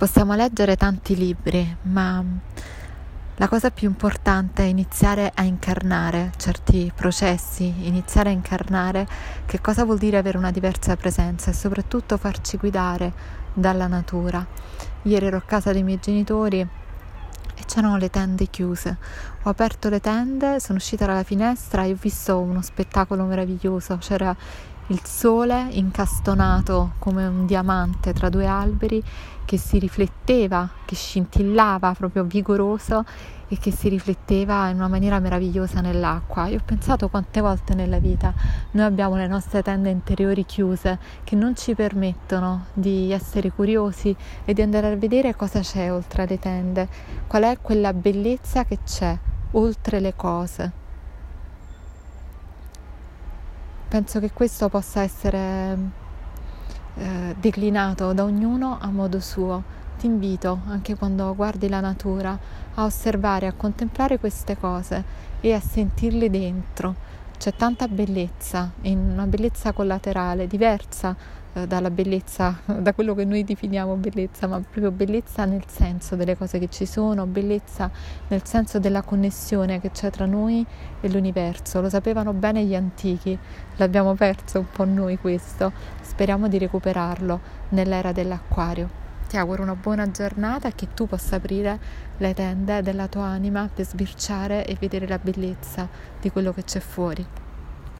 Possiamo leggere tanti libri, ma la cosa più importante è iniziare a incarnare certi processi, iniziare a incarnare che cosa vuol dire avere una diversa presenza e soprattutto farci guidare dalla natura. Ieri ero a casa dei miei genitori e c'erano le tende chiuse. Ho aperto le tende, sono uscita dalla finestra e ho visto uno spettacolo meraviglioso. C'era il sole incastonato come un diamante tra due alberi che si rifletteva, che scintillava proprio vigoroso e che si rifletteva in una maniera meravigliosa nell'acqua. Io ho pensato quante volte nella vita noi abbiamo le nostre tende interiori chiuse che non ci permettono di essere curiosi e di andare a vedere cosa c'è oltre le tende, qual è quella bellezza che c'è oltre le cose Penso che questo possa essere eh, declinato da ognuno a modo suo. Ti invito, anche quando guardi la natura, a osservare, a contemplare queste cose e a sentirle dentro. C'è tanta bellezza, una bellezza collaterale, diversa eh, dalla bellezza, da quello che noi definiamo bellezza, ma proprio bellezza nel senso delle cose che ci sono, bellezza nel senso della connessione che c'è tra noi e l'universo. Lo sapevano bene gli antichi, l'abbiamo perso un po' noi questo, speriamo di recuperarlo nell'era dell'acquario. Ti auguro una buona giornata e che tu possa aprire le tende della tua anima per sbirciare e vedere la bellezza di quello che c'è fuori.